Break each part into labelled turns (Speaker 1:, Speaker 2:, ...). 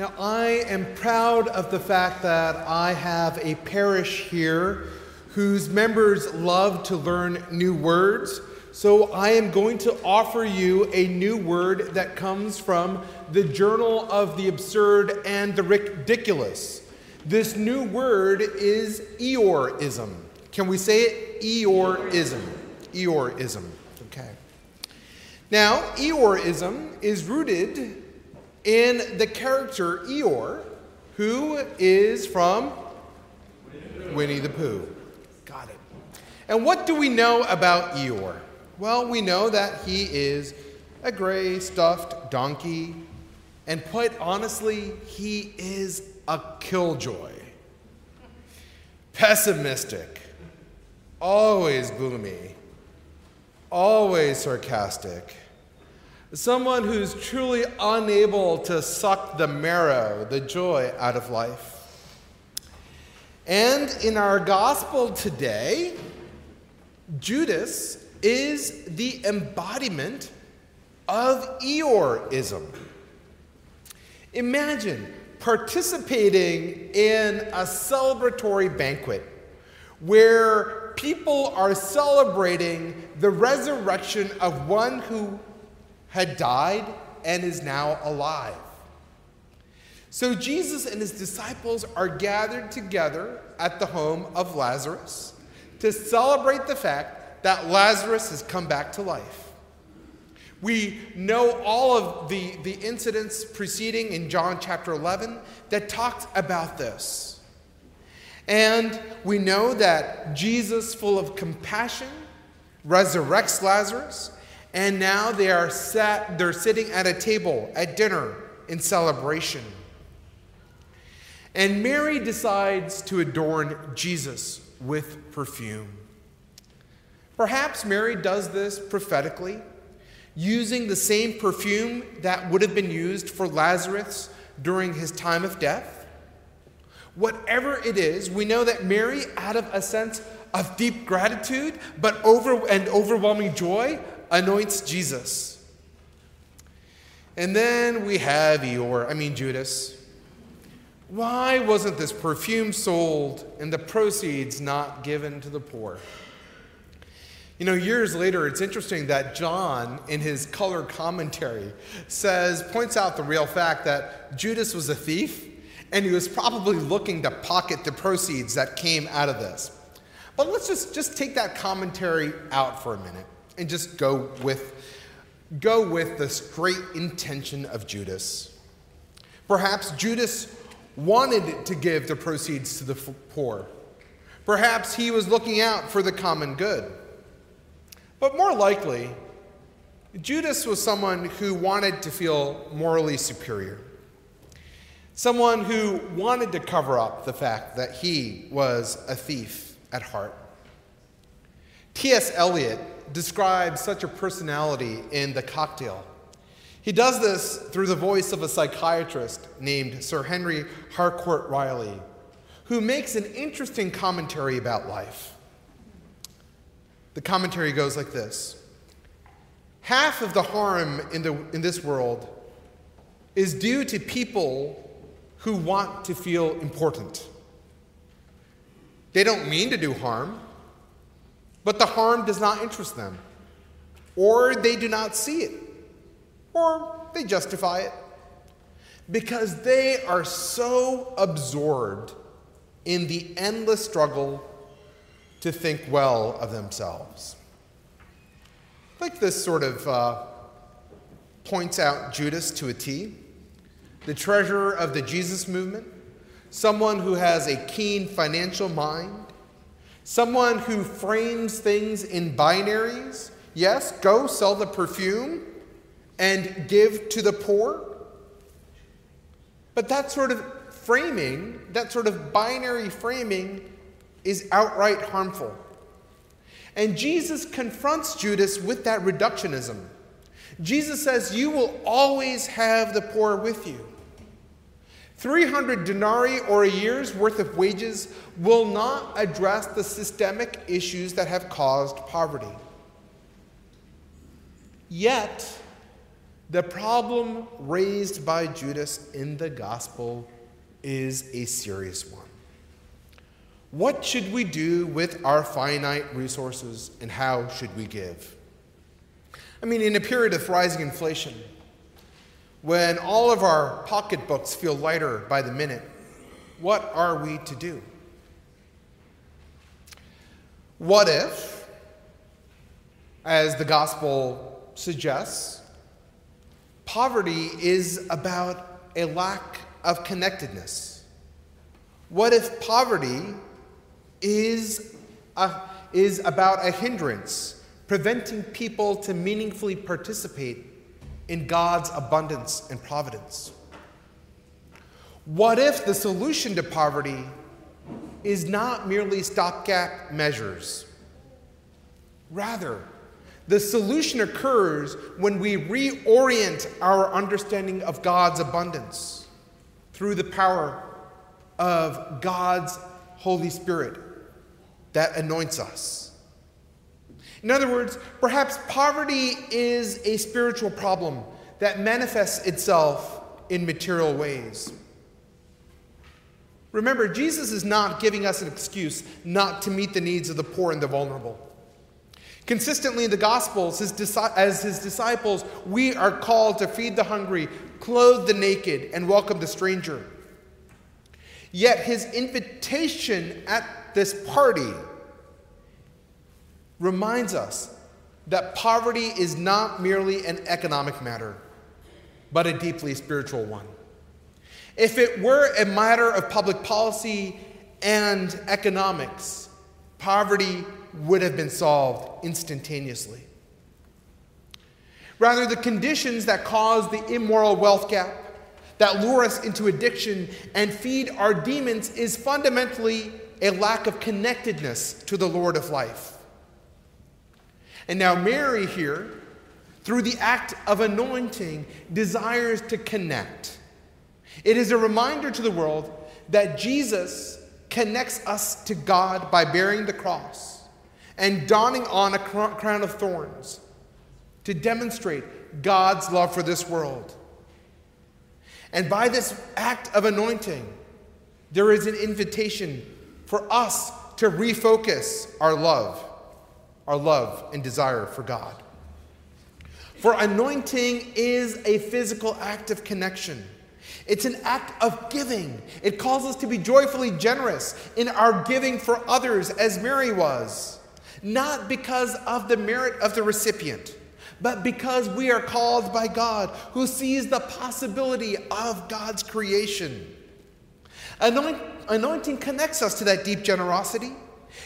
Speaker 1: Now, I am proud of the fact that I have a parish here whose members love to learn new words. So, I am going to offer you a new word that comes from the Journal of the Absurd and the Ridiculous. This new word is Eeyoreism. Can we say it? Eeyoreism. Eeyoreism. Okay. Now, Eeyoreism is rooted in the character Eeyore, who is from Winnie the Pooh. Got it. And what do we know about Eeyore? Well, we know that he is a gray stuffed donkey, and quite honestly, he is a killjoy. Pessimistic, always gloomy, always sarcastic someone who's truly unable to suck the marrow, the joy out of life. And in our gospel today, Judas is the embodiment of Eeyoreism. Imagine participating in a celebratory banquet where people are celebrating the resurrection of one who had died and is now alive. So Jesus and his disciples are gathered together at the home of Lazarus to celebrate the fact that Lazarus has come back to life. We know all of the, the incidents preceding in John chapter 11 that talked about this. And we know that Jesus, full of compassion, resurrects Lazarus and now they are sat, they're sitting at a table at dinner in celebration. And Mary decides to adorn Jesus with perfume. Perhaps Mary does this prophetically, using the same perfume that would have been used for Lazarus during his time of death. Whatever it is, we know that Mary, out of a sense of deep gratitude but over and overwhelming joy, anoints Jesus. And then we have Eeyore, I mean Judas. Why wasn't this perfume sold and the proceeds not given to the poor? You know, years later, it's interesting that John, in his color commentary, says, points out the real fact that Judas was a thief and he was probably looking to pocket the proceeds that came out of this. But let's just, just take that commentary out for a minute and just go with, go with the straight intention of Judas. Perhaps Judas wanted to give the proceeds to the poor. Perhaps he was looking out for the common good. But more likely, Judas was someone who wanted to feel morally superior. Someone who wanted to cover up the fact that he was a thief at heart. T.S. Eliot describes such a personality in The Cocktail. He does this through the voice of a psychiatrist named Sir Henry Harcourt Reilly, who makes an interesting commentary about life. The commentary goes like this Half of the harm in, the, in this world is due to people who want to feel important. They don't mean to do harm, but the harm does not interest them, or they do not see it, or they justify it, because they are so absorbed in the endless struggle to think well of themselves. Like this sort of uh, points out Judas to a T, the treasurer of the Jesus movement, someone who has a keen financial mind Someone who frames things in binaries. Yes, go sell the perfume and give to the poor. But that sort of framing, that sort of binary framing, is outright harmful. And Jesus confronts Judas with that reductionism. Jesus says, You will always have the poor with you. 300 denarii or a year's worth of wages will not address the systemic issues that have caused poverty. Yet, the problem raised by Judas in the gospel is a serious one. What should we do with our finite resources and how should we give? I mean, in a period of rising inflation, when all of our pocketbooks feel lighter by the minute, what are we to do? What if, as the gospel suggests, poverty is about a lack of connectedness? What if poverty is, a, is about a hindrance, preventing people to meaningfully participate in God's abundance and providence? What if the solution to poverty is not merely stopgap measures? Rather, the solution occurs when we reorient our understanding of God's abundance through the power of God's Holy Spirit that anoints us. In other words, perhaps poverty is a spiritual problem that manifests itself in material ways. Remember, Jesus is not giving us an excuse not to meet the needs of the poor and the vulnerable. Consistently in the Gospels, his, as his disciples, we are called to feed the hungry, clothe the naked, and welcome the stranger. Yet his invitation at this party reminds us that poverty is not merely an economic matter, but a deeply spiritual one. If it were a matter of public policy and economics, poverty would have been solved instantaneously. Rather, the conditions that cause the immoral wealth gap, that lure us into addiction and feed our demons, is fundamentally a lack of connectedness to the Lord of life. And now, Mary here, through the act of anointing, desires to connect. It is a reminder to the world that Jesus connects us to God by bearing the cross and donning on a crown of thorns to demonstrate God's love for this world. And by this act of anointing, there is an invitation for us to refocus our love, our love and desire for God. For anointing is a physical act of connection. It's an act of giving. It calls us to be joyfully generous in our giving for others, as Mary was, not because of the merit of the recipient, but because we are called by God, who sees the possibility of God's creation. Anoint, anointing connects us to that deep generosity,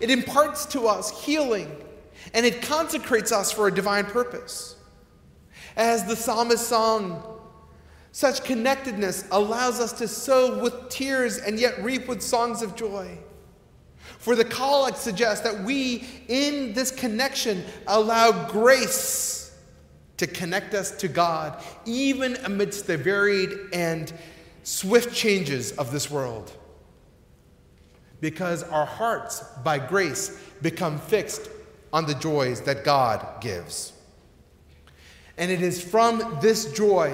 Speaker 1: it imparts to us healing, and it consecrates us for a divine purpose. As the psalmist sung, such connectedness allows us to sow with tears and yet reap with songs of joy. For the collect suggests that we, in this connection, allow grace to connect us to God, even amidst the varied and swift changes of this world. Because our hearts, by grace, become fixed on the joys that God gives. And it is from this joy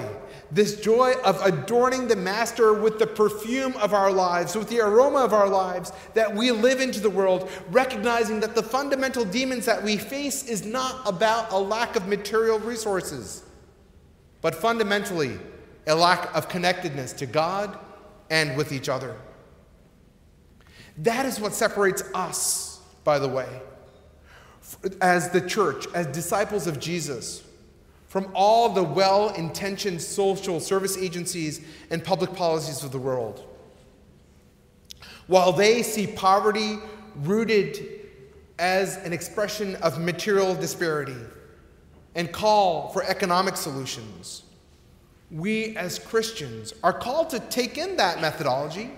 Speaker 1: this joy of adorning the Master with the perfume of our lives, with the aroma of our lives, that we live into the world, recognizing that the fundamental demons that we face is not about a lack of material resources, but fundamentally a lack of connectedness to God and with each other. That is what separates us, by the way, as the church, as disciples of Jesus from all the well intentioned social service agencies and public policies of the world. While they see poverty rooted as an expression of material disparity and call for economic solutions, we as Christians are called to take in that methodology,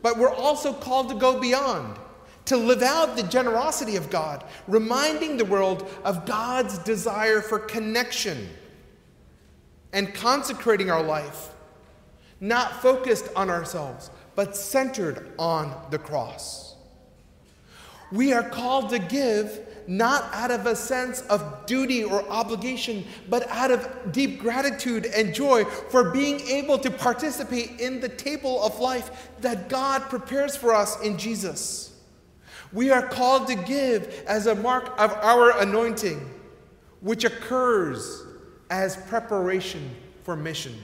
Speaker 1: but we're also called to go beyond to live out the generosity of God, reminding the world of God's desire for connection and consecrating our life, not focused on ourselves, but centered on the cross. We are called to give not out of a sense of duty or obligation, but out of deep gratitude and joy for being able to participate in the table of life that God prepares for us in Jesus. We are called to give as a mark of our anointing, which occurs as preparation for mission.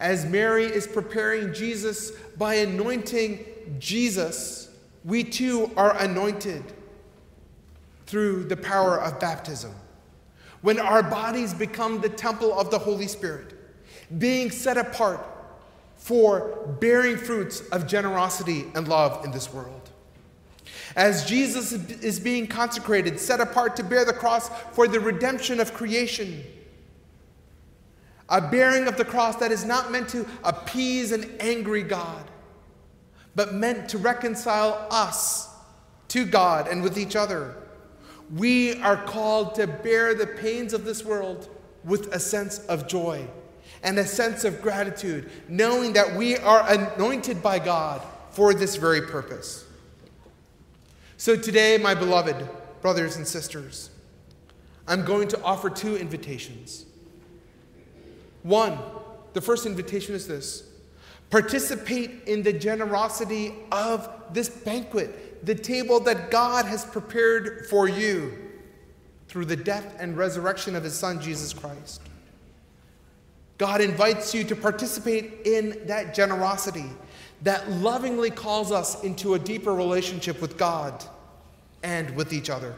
Speaker 1: As Mary is preparing Jesus by anointing Jesus, we too are anointed through the power of baptism. When our bodies become the temple of the Holy Spirit, being set apart for bearing fruits of generosity and love in this world. As Jesus is being consecrated, set apart to bear the cross for the redemption of creation. A bearing of the cross that is not meant to appease an angry God, but meant to reconcile us to God and with each other. We are called to bear the pains of this world with a sense of joy and a sense of gratitude, knowing that we are anointed by God for this very purpose. So, today, my beloved brothers and sisters, I'm going to offer two invitations. One, the first invitation is this participate in the generosity of this banquet, the table that God has prepared for you through the death and resurrection of his son, Jesus Christ. God invites you to participate in that generosity that lovingly calls us into a deeper relationship with God and with each other.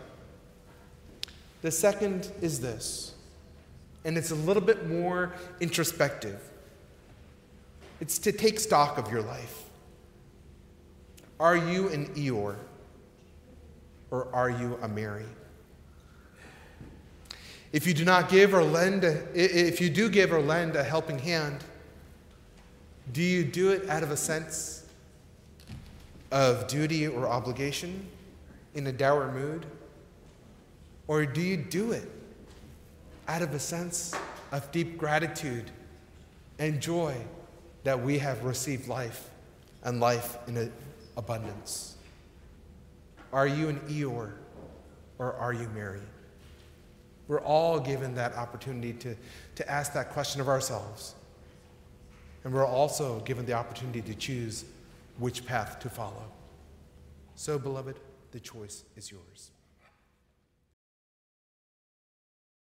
Speaker 1: The second is this and it's a little bit more introspective. It's to take stock of your life. Are you an Eeyore or are you a Mary? If you do not give or lend, if you do give or lend a helping hand, do you do it out of a sense of duty or obligation in a dour mood? Or do you do it out of a sense of deep gratitude and joy that we have received life and life in abundance. Are you an Eeyore or are you Mary? We're all given that opportunity to, to ask that question of ourselves. And we're also given the opportunity to choose which path to follow. So, beloved, the choice is yours.